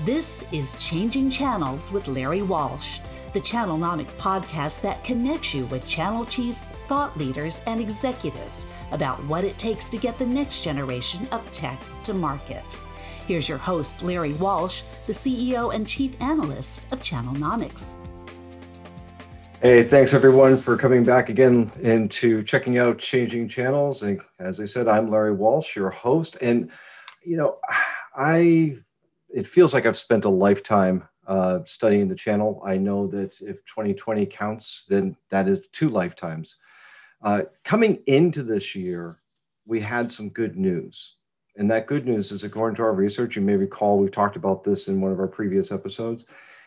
This is Changing Channels with Larry Walsh, the Channelnomics podcast that connects you with channel chiefs, thought leaders, and executives about what it takes to get the next generation of tech to market. Here's your host, Larry Walsh, the CEO and Chief Analyst of Channelnomics. Hey, thanks everyone for coming back again into checking out Changing Channels. And as I said, I'm Larry Walsh, your host. And, you know, I, it feels like I've spent a lifetime uh, studying the channel. I know that if 2020 counts, then that is two lifetimes. Uh, coming into this year, we had some good news. And that good news is, according to our research, you may recall we talked about this in one of our previous episodes,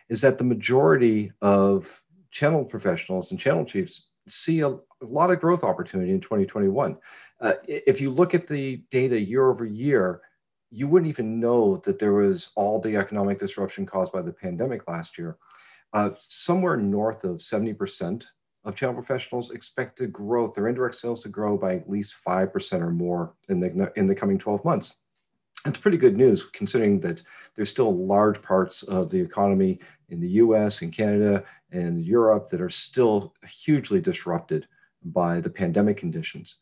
is that the majority of channel professionals and channel chiefs see a, a lot of growth opportunity in 2021. Uh, if you look at the data year over year, you wouldn't even know that there was all the economic disruption caused by the pandemic last year. Uh, somewhere north of 70% of channel professionals expect to grow their indirect sales to grow by at least 5% or more in the, in the coming 12 months. That's pretty good news considering that there's still large parts of the economy in the US and Canada and Europe that are still hugely disrupted by the pandemic conditions.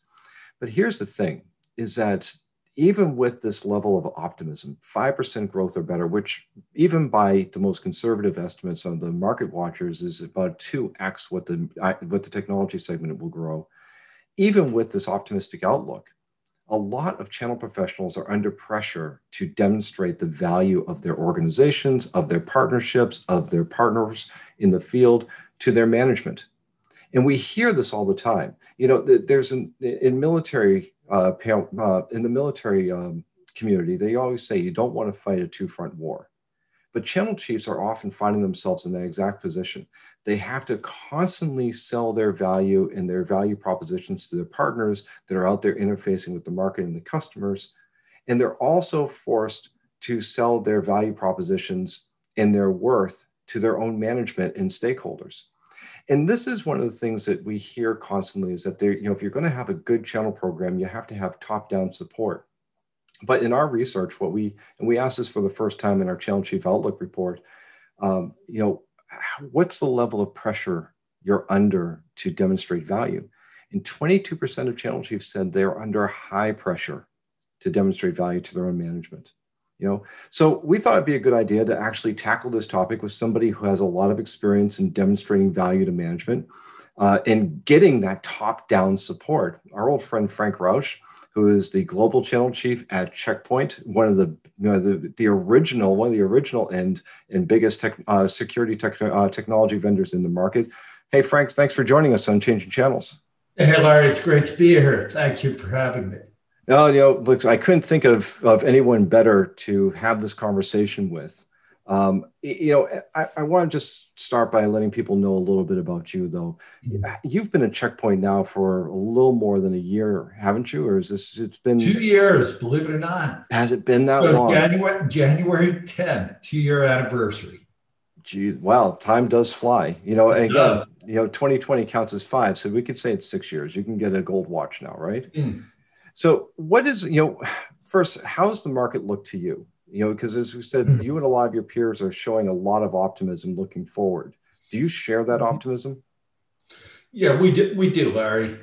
But here's the thing is that even with this level of optimism, 5% growth or better, which even by the most conservative estimates on the market watchers is about 2x what the, what the technology segment will grow. Even with this optimistic outlook, a lot of channel professionals are under pressure to demonstrate the value of their organizations, of their partnerships, of their partners in the field to their management. And we hear this all the time. You know, there's an in military uh, uh, in the military um, community, they always say you don't want to fight a two-front war. But channel chiefs are often finding themselves in that exact position. They have to constantly sell their value and their value propositions to their partners that are out there interfacing with the market and the customers. And they're also forced to sell their value propositions and their worth to their own management and stakeholders. And this is one of the things that we hear constantly is that there, you know, if you're going to have a good channel program, you have to have top-down support. But in our research, what we and we asked this for the first time in our Channel Chief Outlook report, um, you know, what's the level of pressure you're under to demonstrate value? And 22% of channel chiefs said they're under high pressure to demonstrate value to their own management. You know, so we thought it'd be a good idea to actually tackle this topic with somebody who has a lot of experience in demonstrating value to management uh, and getting that top-down support. Our old friend Frank Rauch who is the global channel chief at Checkpoint, one of the you know, the, the original, one of the original and and biggest tech, uh, security tech, uh, technology vendors in the market. Hey, Frank, thanks for joining us on Changing Channels. Hey, Larry, it's great to be here. Thank you for having me. No, you know, look, I couldn't think of of anyone better to have this conversation with. Um, you know, I, I want to just start by letting people know a little bit about you, though. Mm-hmm. You've been at Checkpoint now for a little more than a year, haven't you? Or is this? It's been two years, believe it or not. Has it been that so long? January January 10, two year anniversary. Geez, wow, time does fly. You know, again, does. you know, 2020 counts as five, so we could say it's six years. You can get a gold watch now, right? Mm. So, what is you know? First, how does the market look to you? you know, because as we said, mm-hmm. you and a lot of your peers are showing a lot of optimism looking forward. Do you share that mm-hmm. optimism? Yeah, we do, we do, Larry.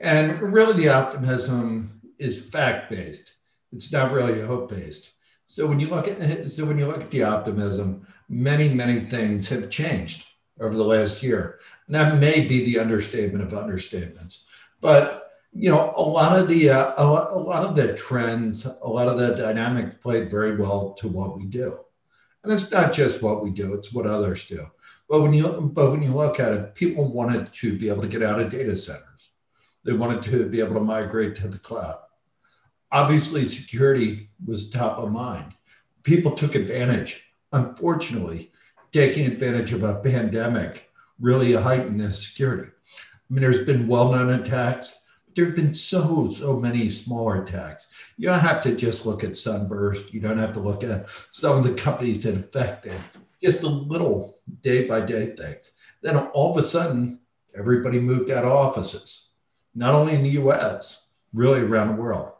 And really, the optimism is fact based. It's not really hope based. So when you look at so when you look at the optimism, many many things have changed over the last year, and that may be the understatement of understatements. But you know, a lot of the uh, a, lot of the trends, a lot of the dynamics played very well to what we do, and it's not just what we do; it's what others do. But when you but when you look at it, people wanted to be able to get out of data centers. They wanted to be able to migrate to the cloud. Obviously, security was top of mind. People took advantage. Unfortunately, taking advantage of a pandemic really heightened the security. I mean, there's been well-known attacks there have been so so many smaller attacks. You don't have to just look at Sunburst. You don't have to look at some of the companies that affected. Just a little day by day things. Then all of a sudden, everybody moved out of offices, not only in the U.S., really around the world.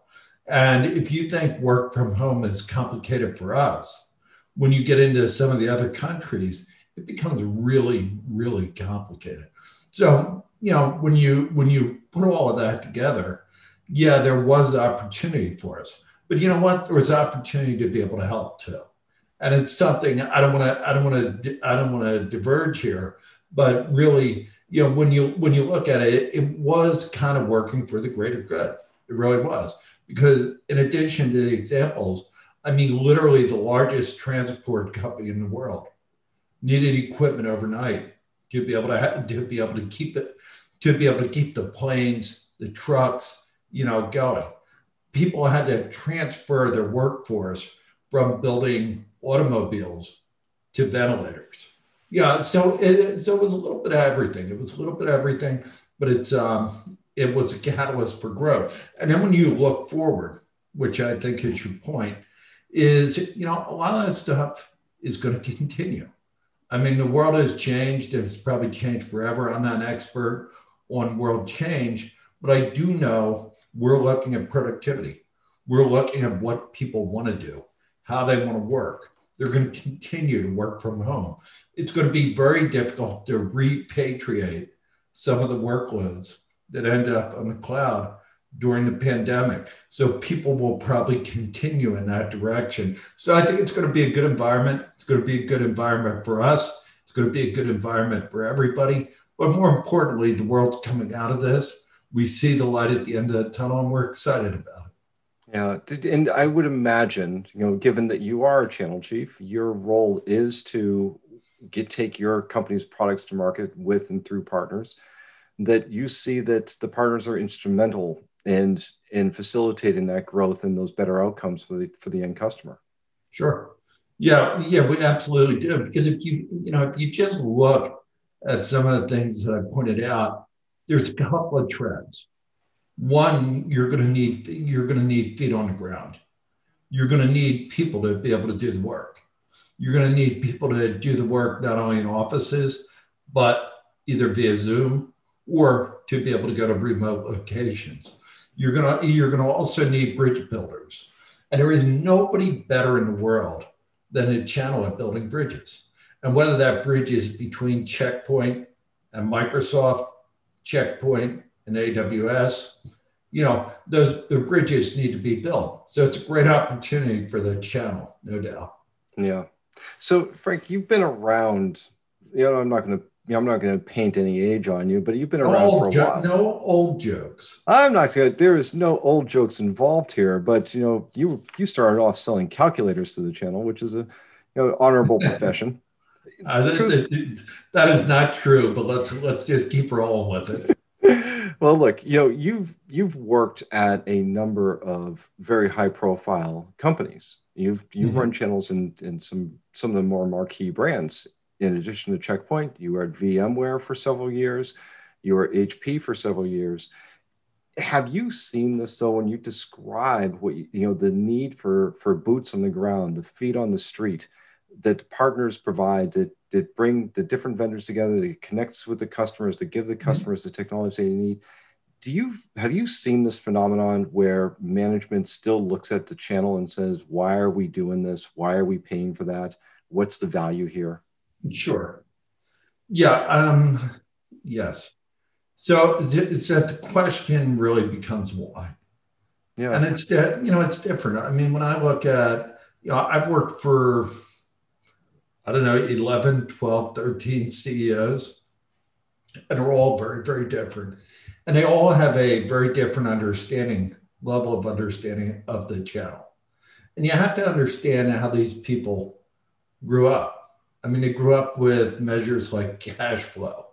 And if you think work from home is complicated for us, when you get into some of the other countries, it becomes really, really complicated. So, you know, when you when you put all of that together, yeah, there was opportunity for us. But you know what? There was opportunity to be able to help too. And it's something I don't want to I don't want to I don't want to diverge here, but really, you know, when you when you look at it, it was kind of working for the greater good. It really was. Because in addition to the examples, I mean, literally the largest transport company in the world needed equipment overnight to be able to have, to be able to keep it to be able to keep the planes, the trucks, you know, going. People had to transfer their workforce from building automobiles to ventilators. Yeah, so it, so it was a little bit of everything. It was a little bit of everything, but it's um, it was a catalyst for growth. And then when you look forward, which I think is your point, is you know a lot of that stuff is going to continue. I mean, the world has changed and it's probably changed forever. I'm not an expert on world change, but I do know we're looking at productivity. We're looking at what people want to do, how they want to work. They're going to continue to work from home. It's going to be very difficult to repatriate some of the workloads that end up on the cloud during the pandemic. So people will probably continue in that direction. So I think it's going to be a good environment. It's going to be a good environment for us. It's going to be a good environment for everybody. But more importantly, the world's coming out of this. We see the light at the end of the tunnel and we're excited about it. Yeah, and I would imagine, you know, given that you are a channel chief, your role is to get take your company's products to market with and through partners that you see that the partners are instrumental in in facilitating that growth and those better outcomes for the for the end customer. Sure. Yeah, yeah, we absolutely do. Because if you you know if you just look at some of the things that I pointed out, there's a couple of trends. One, you're going to need you're going to need feet on the ground. You're going to need people to be able to do the work. You're going to need people to do the work not only in offices, but either via Zoom or to be able to go to remote locations. You're gonna you're gonna also need bridge builders, and there is nobody better in the world than a channel at building bridges. And whether that bridge is between Checkpoint and Microsoft, Checkpoint and AWS, you know, those the bridges need to be built. So it's a great opportunity for the channel, no doubt. Yeah. So Frank, you've been around. You know, I'm not to I'm not going to paint any age on you, but you've been around old for a jo- while. No old jokes. I'm not good. There is no old jokes involved here, but you know, you you started off selling calculators to the channel, which is a you know honorable profession. Uh, that, that, that is not true, but let's let's just keep rolling with it. well, look, you know, you've you've worked at a number of very high profile companies. You've you've mm-hmm. run channels in in some some of the more marquee brands in addition to Checkpoint, you were at VMware for several years, you were HP for several years. Have you seen this though when you describe what you, you know the need for for boots on the ground, the feet on the street that partners provide that that bring the different vendors together, that connects with the customers, that give the mm-hmm. customers the technology they need? do you have you seen this phenomenon where management still looks at the channel and says why are we doing this why are we paying for that what's the value here Sure. Yeah. Um, yes. So it's that the question really becomes why. Yeah. And it's, you know, it's different. I mean, when I look at, you know, I've worked for, I don't know, 11, 12, 13 CEOs, and they're all very, very different. And they all have a very different understanding, level of understanding of the channel. And you have to understand how these people grew up I mean, they grew up with measures like cash flow.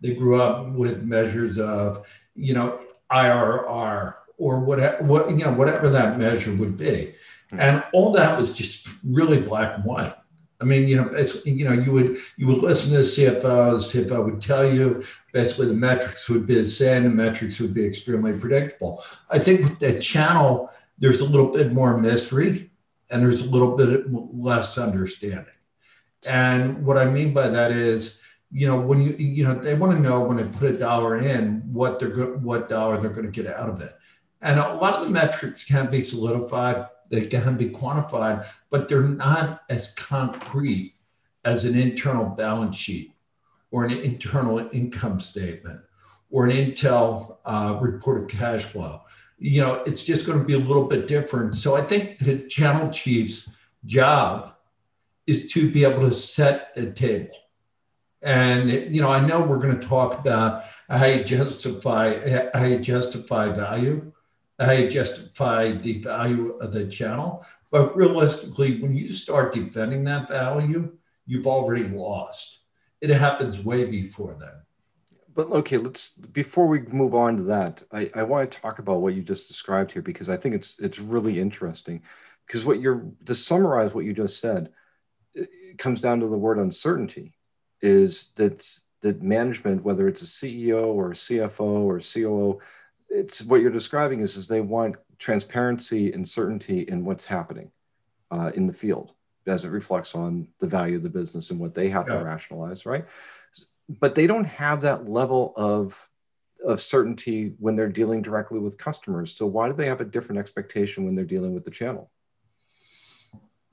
They grew up with measures of, you know, IRR or whatever, what, you know, whatever that measure would be. Hmm. And all that was just really black and white. I mean, you know, it's, you know, you would you would listen to the CFOs. CFO would tell you basically the metrics would be the same. The metrics would be extremely predictable. I think with the channel, there's a little bit more mystery, and there's a little bit less understanding. And what I mean by that is, you know, when you you know they want to know when they put a dollar in what they're what dollar they're going to get out of it. And a lot of the metrics can't be solidified. they can be quantified, but they're not as concrete as an internal balance sheet or an internal income statement or an Intel uh, report of cash flow. You know, it's just going to be a little bit different. So I think the channel chief's job is to be able to set the table. And you know, I know we're going to talk about how you justify how you justify value, how you justify the value of the channel. But realistically, when you start defending that value, you've already lost. It happens way before then. But okay, let's before we move on to that, I, I want to talk about what you just described here because I think it's it's really interesting. Because what you're to summarize what you just said, it comes down to the word uncertainty, is that that management, whether it's a CEO or a CFO or a COO, it's what you're describing is is they want transparency and certainty in what's happening uh, in the field as it reflects on the value of the business and what they have yeah. to rationalize, right? But they don't have that level of of certainty when they're dealing directly with customers. So why do they have a different expectation when they're dealing with the channel?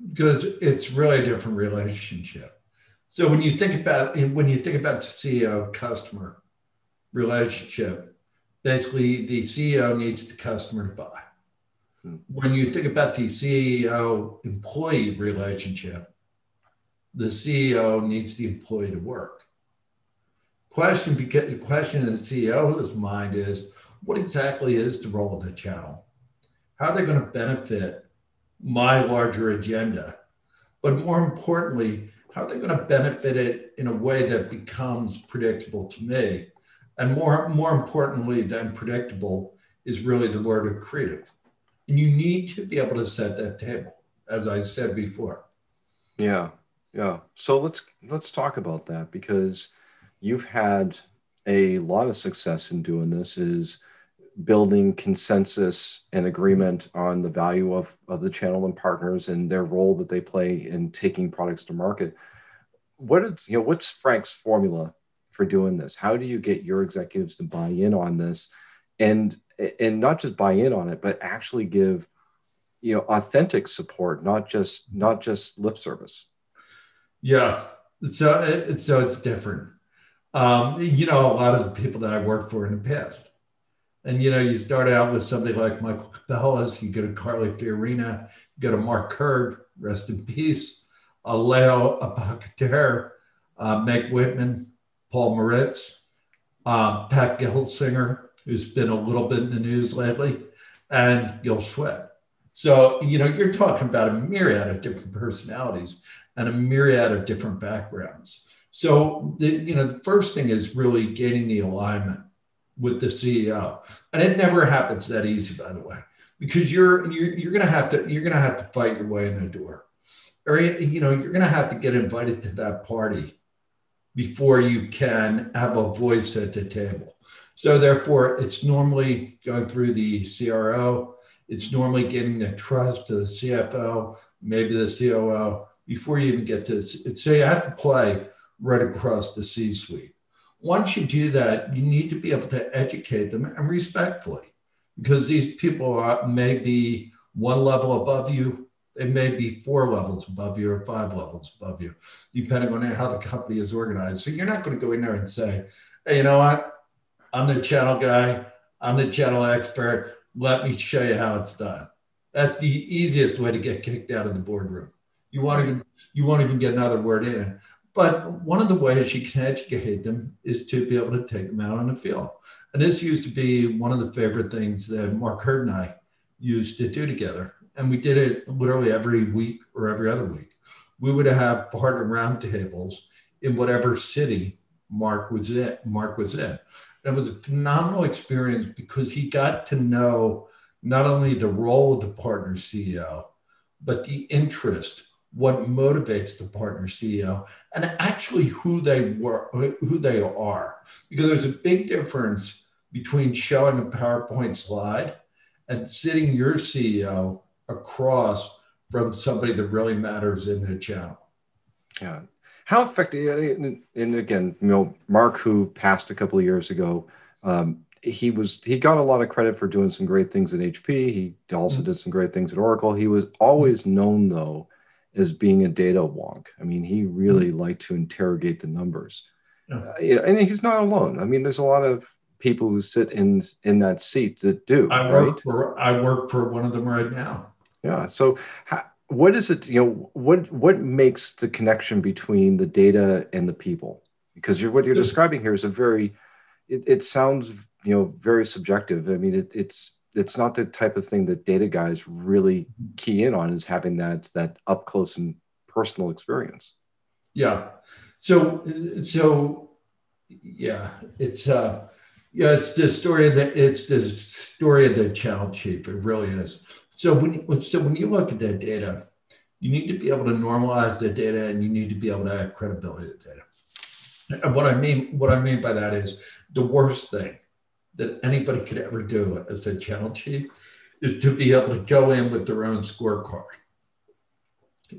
Because it's really a different relationship. So when you think about when you think about the CEO customer relationship, basically the CEO needs the customer to buy. Hmm. When you think about the CEO employee relationship, the CEO needs the employee to work. Question, because the question in the CEO's mind is what exactly is the role of the channel? How are they going to benefit my larger agenda? But more importantly, how are they going to benefit it in a way that becomes predictable to me? And more, more importantly than predictable is really the word accretive. And you need to be able to set that table, as I said before. Yeah, yeah. So let's let's talk about that because you've had a lot of success in doing this. Is building consensus and agreement on the value of, of the channel and partners and their role that they play in taking products to market. What is, you know, what's Frank's formula for doing this? How do you get your executives to buy in on this? And and not just buy in on it, but actually give you know authentic support, not just not just lip service. Yeah, so it, so it's different. Um, you know, a lot of the people that I worked for in the past, and you know, you start out with somebody like Michael Capellas, you go to Carly Fiorina, you go to Mark Hurd, rest in peace, uh, Leo Apotheker, uh, Meg Whitman, Paul Maritz, uh, Pat Gelsinger, who's been a little bit in the news lately, and Gil Schwed. So, you know, you're talking about a myriad of different personalities and a myriad of different backgrounds. So, the, you know, the first thing is really gaining the alignment with the CEO. And it never happens that easy, by the way, because you're you're, you're gonna have to you're gonna have to fight your way in the door. Or you know, you're gonna have to get invited to that party before you can have a voice at the table. So therefore, it's normally going through the CRO. It's normally getting the trust to the CFO, maybe the COO, before you even get to. So you have to play right across the C-suite. Once you do that, you need to be able to educate them and respectfully, because these people are may be one level above you, they may be four levels above you or five levels above you, depending on how the company is organized. So you're not going to go in there and say, hey, you know what? I'm the channel guy. I'm the channel expert. Let me show you how it's done. That's the easiest way to get kicked out of the boardroom. You won't even you won't even get another word in it. But one of the ways you can educate them is to be able to take them out on the field. And this used to be one of the favorite things that Mark Hurd and I used to do together. And we did it literally every week or every other week. We would have partner roundtables in whatever city Mark was in. Mark was in. And It was a phenomenal experience because he got to know not only the role of the partner CEO, but the interest, what motivates the partner CEO, and actually who they were, who they are. Because there's a big difference between showing a PowerPoint slide and sitting your CEO across from somebody that really matters in the channel. Yeah, how effective and, again you know mark who passed a couple of years ago um, he was he got a lot of credit for doing some great things at hp he also mm-hmm. did some great things at oracle he was always known though as being a data wonk i mean he really mm-hmm. liked to interrogate the numbers yeah. Uh, and he's not alone i mean there's a lot of people who sit in in that seat that do i work right? for i work for one of them right now yeah so how, what is it you know what what makes the connection between the data and the people because you're what you're describing here is a very it, it sounds you know very subjective i mean it, it's it's not the type of thing that data guys really key in on is having that that up close and personal experience. Yeah. So so yeah it's uh yeah it's the story of the it's the story of the channel chief. It really is. So when so when you look at that data you need to be able to normalize the data and you need to be able to add credibility to the data. And what I mean, what I mean by that is the worst thing that anybody could ever do as a channel chief is to be able to go in with their own scorecard.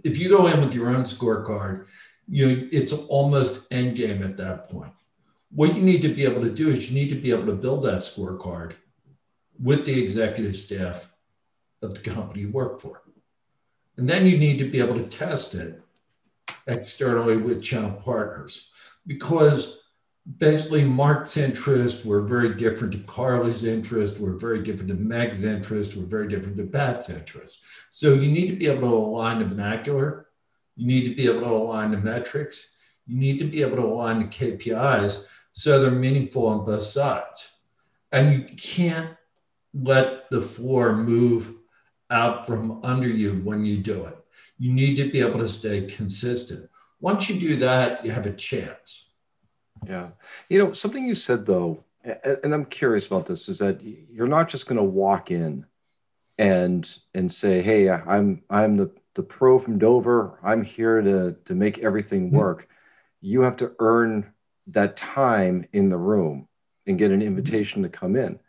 If you go in with your own scorecard, you it's almost end game at that point. What you need to be able to do is you need to be able to build that scorecard with the executive staff of the company you work for. And then you need to be able to test it externally with channel partners because basically Mark's interests were very different to Carly's interest, were very different to Meg's interest, were very different to Pat's interest. So you need to be able to align the vernacular. You need to be able to align the metrics. You need to be able to align the KPIs so they're meaningful on both sides. And you can't let the floor move out from under you when you do it. You need to be able to stay consistent. Once you do that, you have a chance. Yeah. You know, something you said though, and I'm curious about this, is that you're not just going to walk in and and say, "Hey, I'm I'm the the pro from Dover. I'm here to to make everything mm-hmm. work." Mm-hmm. You have to earn that time in the room and get an mm-hmm. invitation to come in.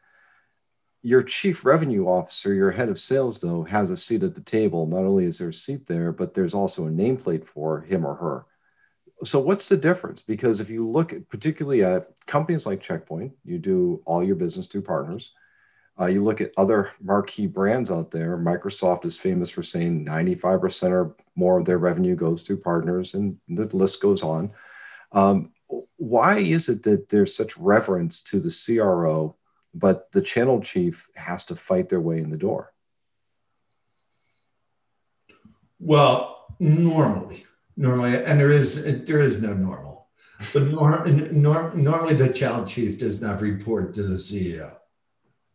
Your chief revenue officer, your head of sales, though, has a seat at the table. Not only is there a seat there, but there's also a nameplate for him or her. So, what's the difference? Because if you look at, particularly at companies like Checkpoint, you do all your business through partners. Uh, you look at other marquee brands out there. Microsoft is famous for saying 95% or more of their revenue goes through partners, and the list goes on. Um, why is it that there's such reverence to the CRO but the channel chief has to fight their way in the door? Well, normally, normally, and there is there is no normal, but nor, nor, normally the channel chief does not report to the CEO.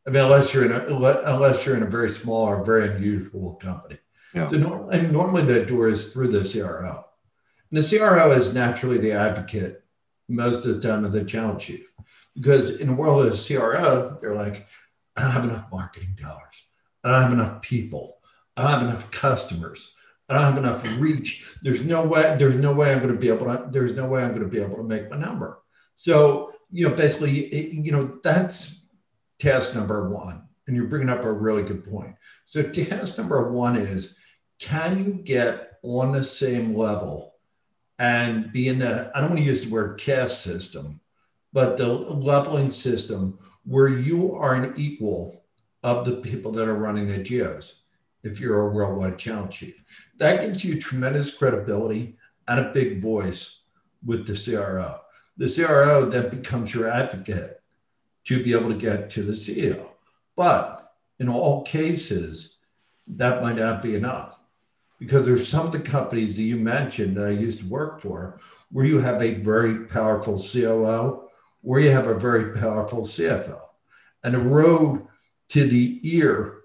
I mean, unless you're in a unless you're in a very small or very unusual company. Yeah. So and normally that door is through the CRO. And the CRO is naturally the advocate most of the time of the channel chief. Because in the world of CRO, they're like, I don't have enough marketing dollars. I don't have enough people. I don't have enough customers. I don't have enough reach. There's no way, there's no way I'm going to be able to, there's no way I'm going to be able to make my number. So, you know, basically, you know, that's task number one. And you're bringing up a really good point. So, task number one is can you get on the same level and be in the, I don't want to use the word caste system, but the leveling system where you are an equal of the people that are running the geos if you're a worldwide channel chief. That gives you tremendous credibility and a big voice with the CRO. The CRO then becomes your advocate to be able to get to the CEO. But in all cases, that might not be enough because there's some of the companies that you mentioned that I used to work for where you have a very powerful COO where you have a very powerful CFO. And the road to the ear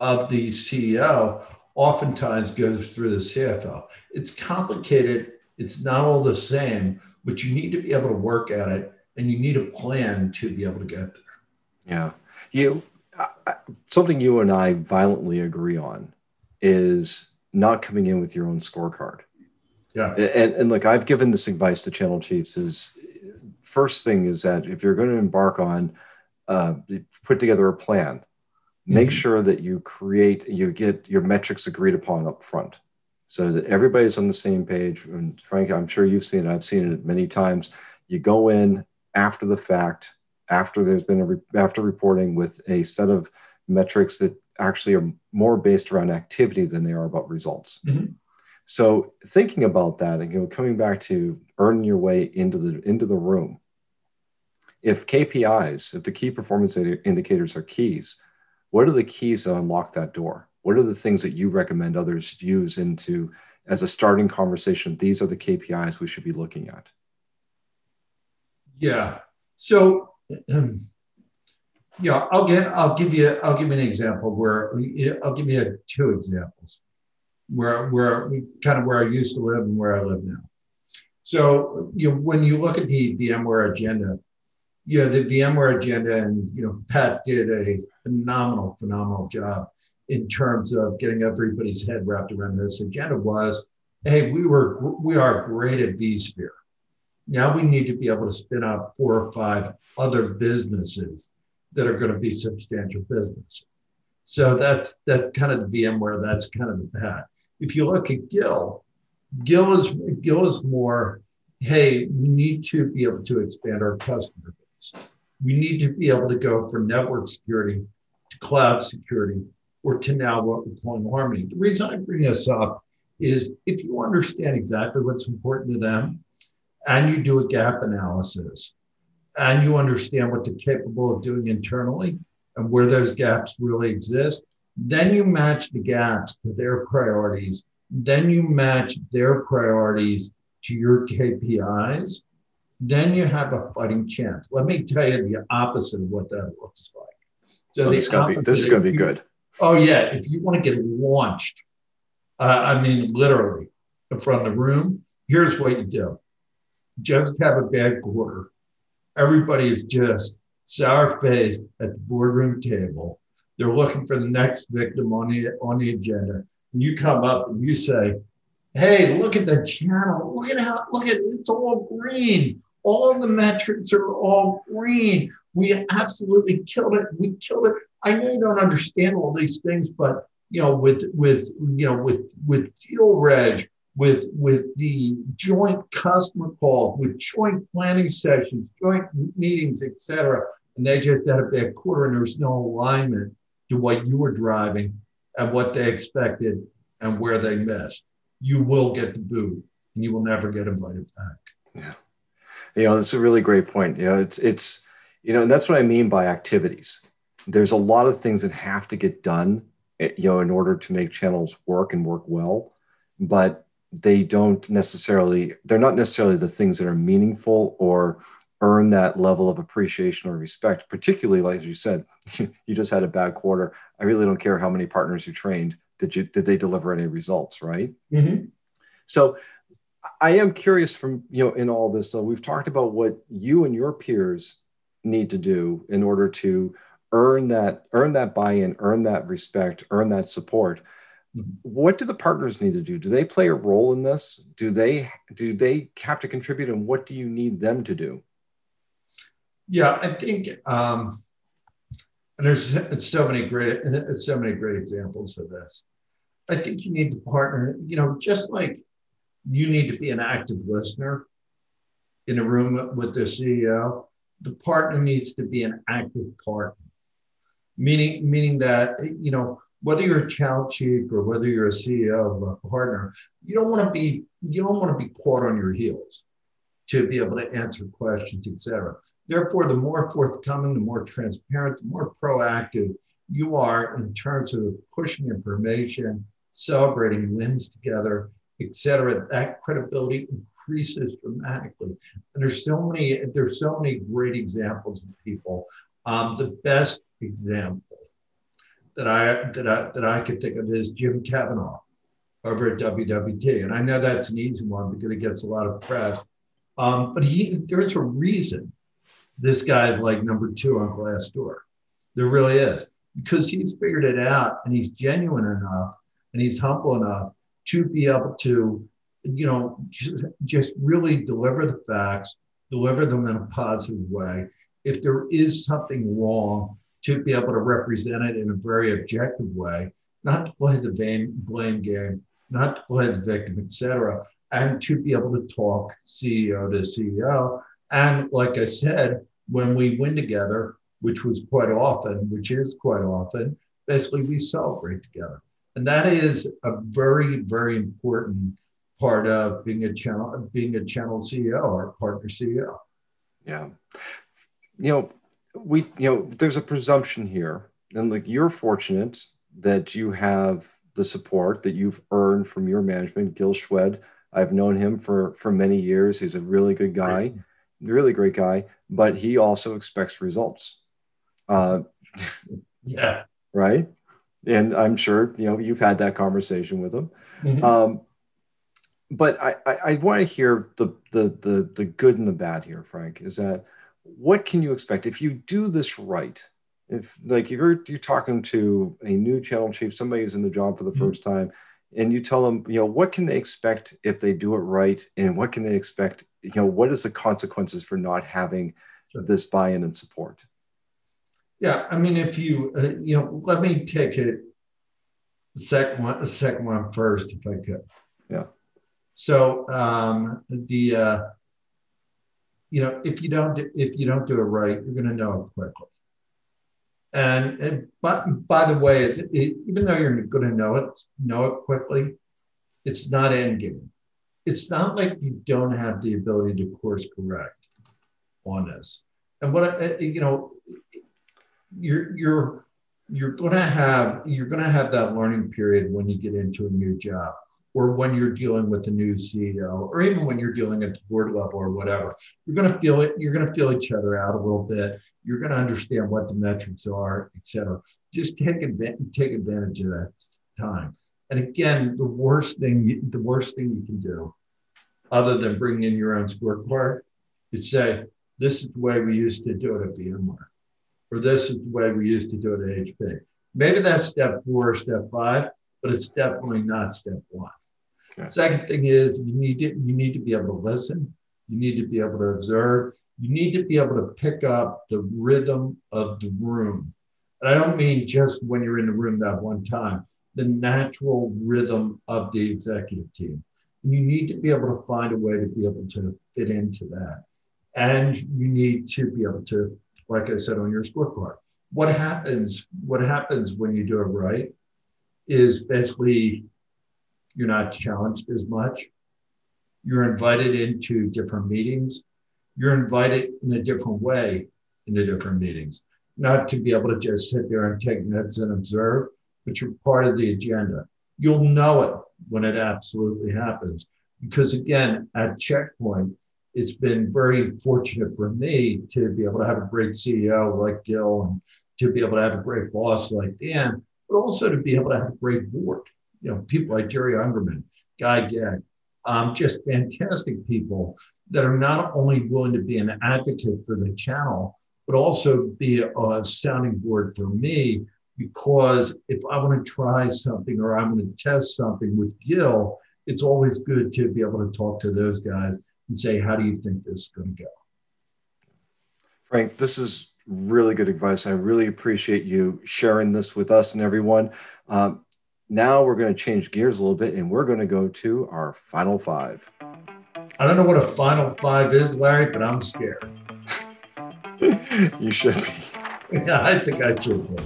of the CEO oftentimes goes through the CFO. It's complicated, it's not all the same, but you need to be able to work at it and you need a plan to be able to get there. Yeah. You something you and I violently agree on is not coming in with your own scorecard. Yeah. And, and look, I've given this advice to channel chiefs is first thing is that if you're going to embark on uh, put together a plan make mm-hmm. sure that you create you get your metrics agreed upon up front so that everybody's on the same page and frank i'm sure you've seen it i've seen it many times you go in after the fact after there's been a re- after reporting with a set of metrics that actually are more based around activity than they are about results. Mm-hmm. So thinking about that and you know coming back to earning your way into the into the room. If KPIs, if the key performance indicators are keys, what are the keys that unlock that door? What are the things that you recommend others use into as a starting conversation? These are the KPIs we should be looking at. Yeah. So yeah, I'll give I'll give you I'll give you an example where I'll give you two examples where where kind of where I used to live and where I live now. So you know when you look at the VMware agenda, you know the VMware agenda, and you know Pat did a phenomenal phenomenal job in terms of getting everybody's head wrapped around this agenda was, hey, we were we are great at vSphere. Now we need to be able to spin up four or five other businesses that are going to be substantial business. So that's that's kind of the VMware. That's kind of the path. If you look at Gil, Gil is Gil is more. Hey, we need to be able to expand our customer base. We need to be able to go for network security to cloud security, or to now what we're calling harmony. The reason I bring this up is if you understand exactly what's important to them, and you do a gap analysis, and you understand what they're capable of doing internally and where those gaps really exist, then you match the gaps to their priorities. Then you match their priorities to your KPIs. Then you have a fighting chance. Let me tell you the opposite of what that looks like. So oh, this, be, this is going to be good. Oh yeah, if you want to get launched, uh, I mean literally from the room, here's what you do: just have a bad quarter everybody is just sour faced at the boardroom table. They're looking for the next victim on the on the agenda. And you come up and you say, Hey, look at the channel. Look at how look at it's all green. All the metrics are all green. We absolutely killed it. We killed it. I know you don't understand all these things, but you know, with with you know, with with deal reg, with with the joint customer call, with joint planning sessions, joint meetings, etc. And they just had a bad quarter, and there's no alignment to what you were driving and what they expected and where they missed. You will get the boot, and you will never get invited back. Yeah, you know, that's a really great point. You know, it's it's you know, and that's what I mean by activities. There's a lot of things that have to get done, eh, you know, in order to make channels work and work well. But they don't necessarily they're not necessarily the things that are meaningful or earn that level of appreciation or respect particularly like you said you just had a bad quarter i really don't care how many partners you trained did you did they deliver any results right mm-hmm. so i am curious from you know in all this so we've talked about what you and your peers need to do in order to earn that earn that buy-in earn that respect earn that support. What do the partners need to do? Do they play a role in this? Do they do they have to contribute and what do you need them to do? Yeah i think um and there's so many great so many great examples of this. I think you need to partner you know just like you need to be an active listener in a room with the ceo the partner needs to be an active partner meaning meaning that you know whether you're a channel chief or whether you're a CEO of a partner, you don't want to be you don't want to be caught on your heels to be able to answer questions, etc. Therefore, the more forthcoming, the more transparent, the more proactive you are in terms of pushing information, celebrating wins together, etc. That credibility increases dramatically. And there's so many there's so many great examples of people. Um, the best example that I that I that I could think of is Jim Kavanaugh over at WWT, and I know that's an easy one because it gets a lot of press. Um, but he there's a reason this guy's like number two on Glassdoor. There really is because he's figured it out and he's genuine enough and he's humble enough to be able to, you know, just, really deliver the facts, deliver them in a positive way. If there is something wrong, to be able to represent it in a very objective way, not to play the blame, blame game, not to play the victim, etc., and to be able to talk CEO to CEO. And like I said, when we win together, which was quite often, which is quite often, basically we celebrate together. And that is a very, very important part of being a channel, being a channel CEO or partner CEO. Yeah. You know, we, you know, there's a presumption here, and like you're fortunate that you have the support that you've earned from your management, Gil Schwed. I've known him for for many years. He's a really good guy, right. really great guy, but he also expects results. Uh, yeah. Right. And I'm sure you know you've had that conversation with them. Mm-hmm. Um, but I, I, I want to hear the, the the the good and the bad here, Frank. Is that what can you expect if you do this right? If like you're you're talking to a new channel chief, somebody who's in the job for the mm-hmm. first time, and you tell them, you know, what can they expect if they do it right, and what can they expect? You know, what is the consequences for not having sure. this buy-in and support? Yeah, I mean, if you uh, you know, let me take it second one, second one first, if I could. Yeah. So um, the uh, you know, if you don't if you don't do it right, you're going to know it quickly. And, and but by the way, it, it, even though you're going to know it, know it quickly, it's not end game. It's not like you don't have the ability to course correct on this. And what I, you know, you're you're you're going to have you're going to have that learning period when you get into a new job or when you're dealing with a new CEO, or even when you're dealing at the board level or whatever, you're going to feel it. You're going to feel each other out a little bit. You're going to understand what the metrics are, et cetera. Just take advantage, take advantage of that time. And again, the worst thing, the worst thing you can do, other than bringing in your own scorecard, is say, "This is the way we used to do it at VMware," or "This is the way we used to do it at HP." Maybe that's step four or step five, but it's definitely not step one. Okay. Second thing is you need to you need to be able to listen. You need to be able to observe. You need to be able to pick up the rhythm of the room. And I don't mean just when you're in the room that one time, the natural rhythm of the executive team. And you need to be able to find a way to be able to fit into that. And you need to be able to, like I said on your scorecard, what happens, what happens when you do it right is basically you're not challenged as much. You're invited into different meetings. You're invited in a different way into different meetings, not to be able to just sit there and take notes and observe, but you're part of the agenda. You'll know it when it absolutely happens. Because again, at Checkpoint, it's been very fortunate for me to be able to have a great CEO like Gil and to be able to have a great boss like Dan, but also to be able to have a great board you know, people like Jerry Ungerman, Guy Gecht, um, just fantastic people that are not only willing to be an advocate for the channel, but also be a, a sounding board for me. Because if I want to try something or I'm going to test something with Gil, it's always good to be able to talk to those guys and say, how do you think this is going to go? Frank, this is really good advice. I really appreciate you sharing this with us and everyone. Um, now we're going to change gears a little bit and we're going to go to our final five. I don't know what a final five is, Larry, but I'm scared. you should be. Yeah, I think I should be.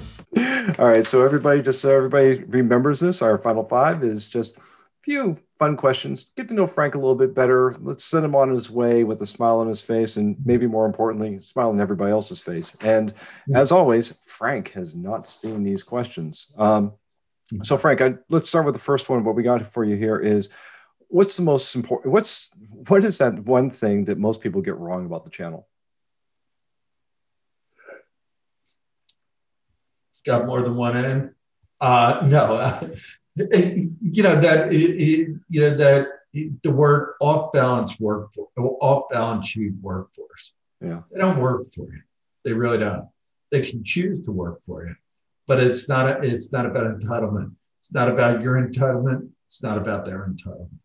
All right. So everybody, just so everybody remembers this, our final five is just a few fun questions. Get to know Frank a little bit better. Let's send him on his way with a smile on his face, and maybe more importantly, smile on everybody else's face. And as always, Frank has not seen these questions. Um, so, Frank, I, let's start with the first one. What we got for you here is what's the most important? What's what is that one thing that most people get wrong about the channel? It's got more than one end. Uh, no, you know that you know that the word off balance work off balance sheet workforce. Yeah, they don't work for you. They really don't. They can choose to work for you but it's not a, it's not about entitlement. It's not about your entitlement. It's not about their entitlement.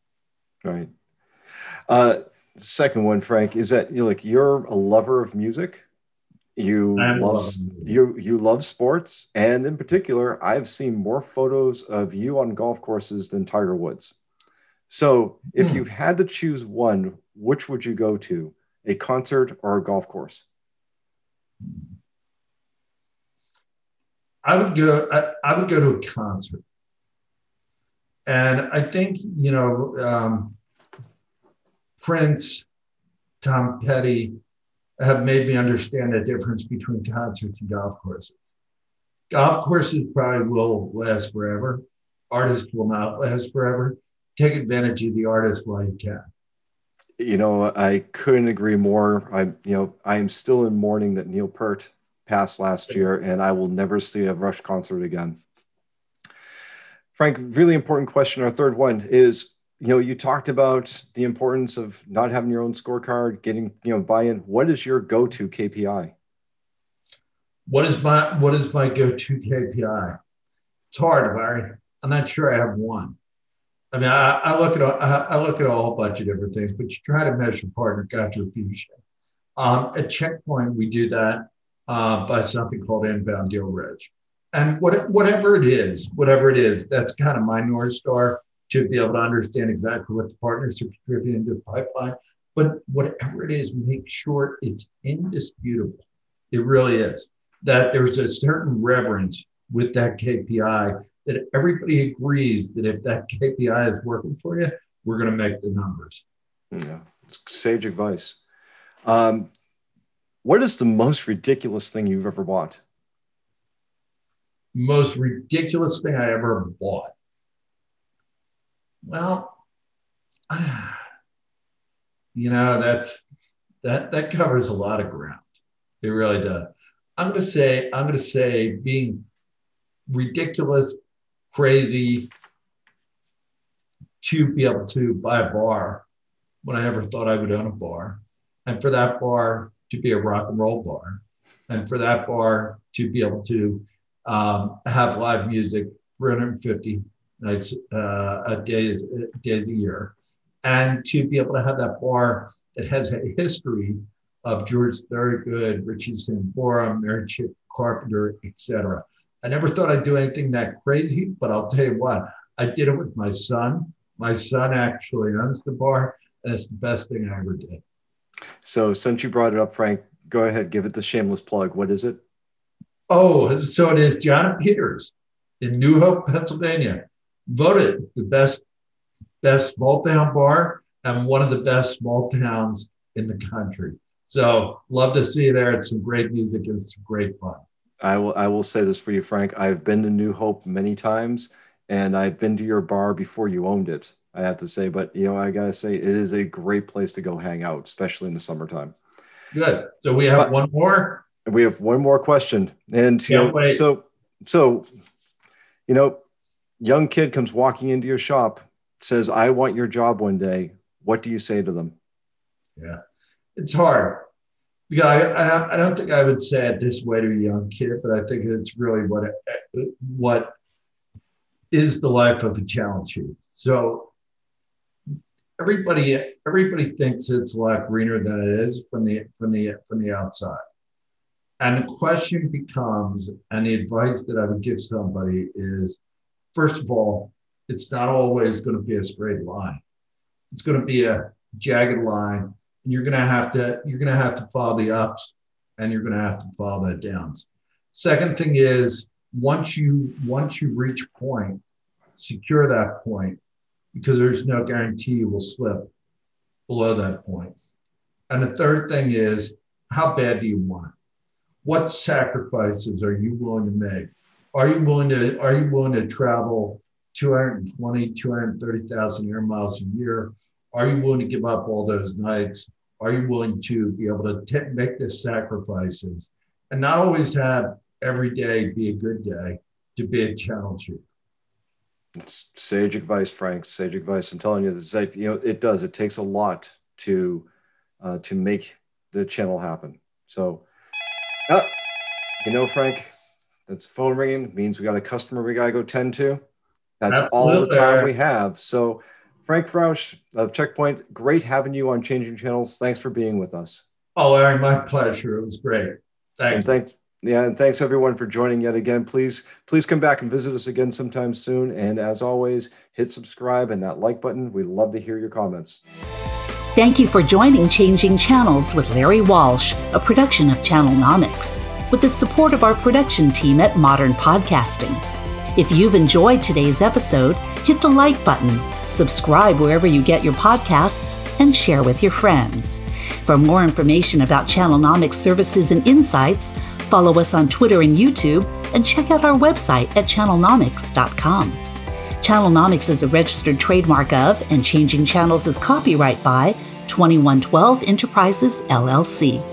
Right. Uh, second one, Frank, is that you like you're a lover of music. You love you you love sports, and in particular, I've seen more photos of you on golf courses than Tiger Woods. So, if hmm. you had to choose one, which would you go to? A concert or a golf course? I would go. I, I, would go to a concert, and I think you know um, Prince, Tom Petty have made me understand the difference between concerts and golf courses. Golf courses probably will last forever. Artists will not last forever. Take advantage of the artist while you can. You know, I couldn't agree more. I, you know, I am still in mourning that Neil Peart passed last year, and I will never see a Rush concert again. Frank, really important question. Our third one is you know, you talked about the importance of not having your own scorecard, getting, you know, buy-in. What is your go-to KPI? What is my what is my go-to KPI? It's hard, Larry. I'm not sure I have one. I mean, I, I look at a, I look at a whole bunch of different things, but you try to measure partner contribution. Um, at Checkpoint, we do that uh, by something called inbound deal reg. And what, whatever it is, whatever it is, that's kind of my North Star to be able to understand exactly what the partners are contributing to the pipeline. But whatever it is, make sure it's indisputable. It really is that there's a certain reverence with that KPI that everybody agrees that if that KPI is working for you, we're going to make the numbers. Yeah, sage advice. Um, what is the most ridiculous thing you've ever bought? Most ridiculous thing I ever bought. Well, you know, that's that that covers a lot of ground. It really does. I'm to say I'm to say being ridiculous, crazy to be able to buy a bar when I never thought I would own a bar, and for that bar to be a rock and roll bar, and for that bar to be able to um, have live music 350 nights uh, a days days a year, and to be able to have that bar that has a history of George Thorogood, Richie Sambora, Mary Chapin Carpenter, etc. I never thought I'd do anything that crazy, but I'll tell you what, I did it with my son. My son actually owns the bar, and it's the best thing I ever did. So, since you brought it up, Frank, go ahead, give it the shameless plug. What is it? Oh, so it is John Peters in New Hope, Pennsylvania voted the best best small town bar and one of the best small towns in the country. So love to see you there. It's some great music and it's great fun. I will I will say this for you, Frank. I've been to New Hope many times and I've been to your bar before you owned it, I have to say. But you know, I gotta say it is a great place to go hang out, especially in the summertime. Good. So we have but one more. We have one more question. And you know, so so you know, young kid comes walking into your shop, says, I want your job one day. What do you say to them? Yeah, it's hard. Yeah, I, I, don't think I would say it this way to a young kid, but I think it's really what what is the life of a channel chief. So everybody everybody thinks it's a lot greener than it is from the from the from the outside. And the question becomes, and the advice that I would give somebody is first of all, it's not always going to be a straight line. It's going to be a jagged line, and you're going to have to you're going to have to follow the ups, and you're going to have to follow the downs. Second thing is once you once you reach point, secure that point because there's no guarantee you will slip below that point. And the third thing is how bad do you want it? What sacrifices are you willing to make? Are you willing to are you willing to travel 220 230,000 air miles a year? Are you willing to give up all those nights? Are you willing to be able to t- make the sacrifices and not always have every day be a good day to be a challenge it's sage advice frank sage advice. I'm telling you this like you know it does. It takes a lot to uh, to make the channel happen. So uh, you know frank that's phone ringing means we got a customer we got to go tend to. That's Absolutely. all the time we have. So, Frank Rauch of Checkpoint, great having you on Changing Channels. Thanks for being with us. Oh, Larry, my pleasure. It was great. Thanks. Thank, yeah, and thanks everyone for joining yet again. Please, please come back and visit us again sometime soon. And as always, hit subscribe and that like button. We'd love to hear your comments. Thank you for joining Changing Channels with Larry Walsh, a production of Channelnomics, with the support of our production team at Modern Podcasting. If you've enjoyed today's episode, hit the like button, subscribe wherever you get your podcasts, and share with your friends. For more information about Channelnomics services and insights, follow us on Twitter and YouTube, and check out our website at channelnomics.com. Channelnomics is a registered trademark of, and Changing Channels is copyright by 2112 Enterprises, LLC.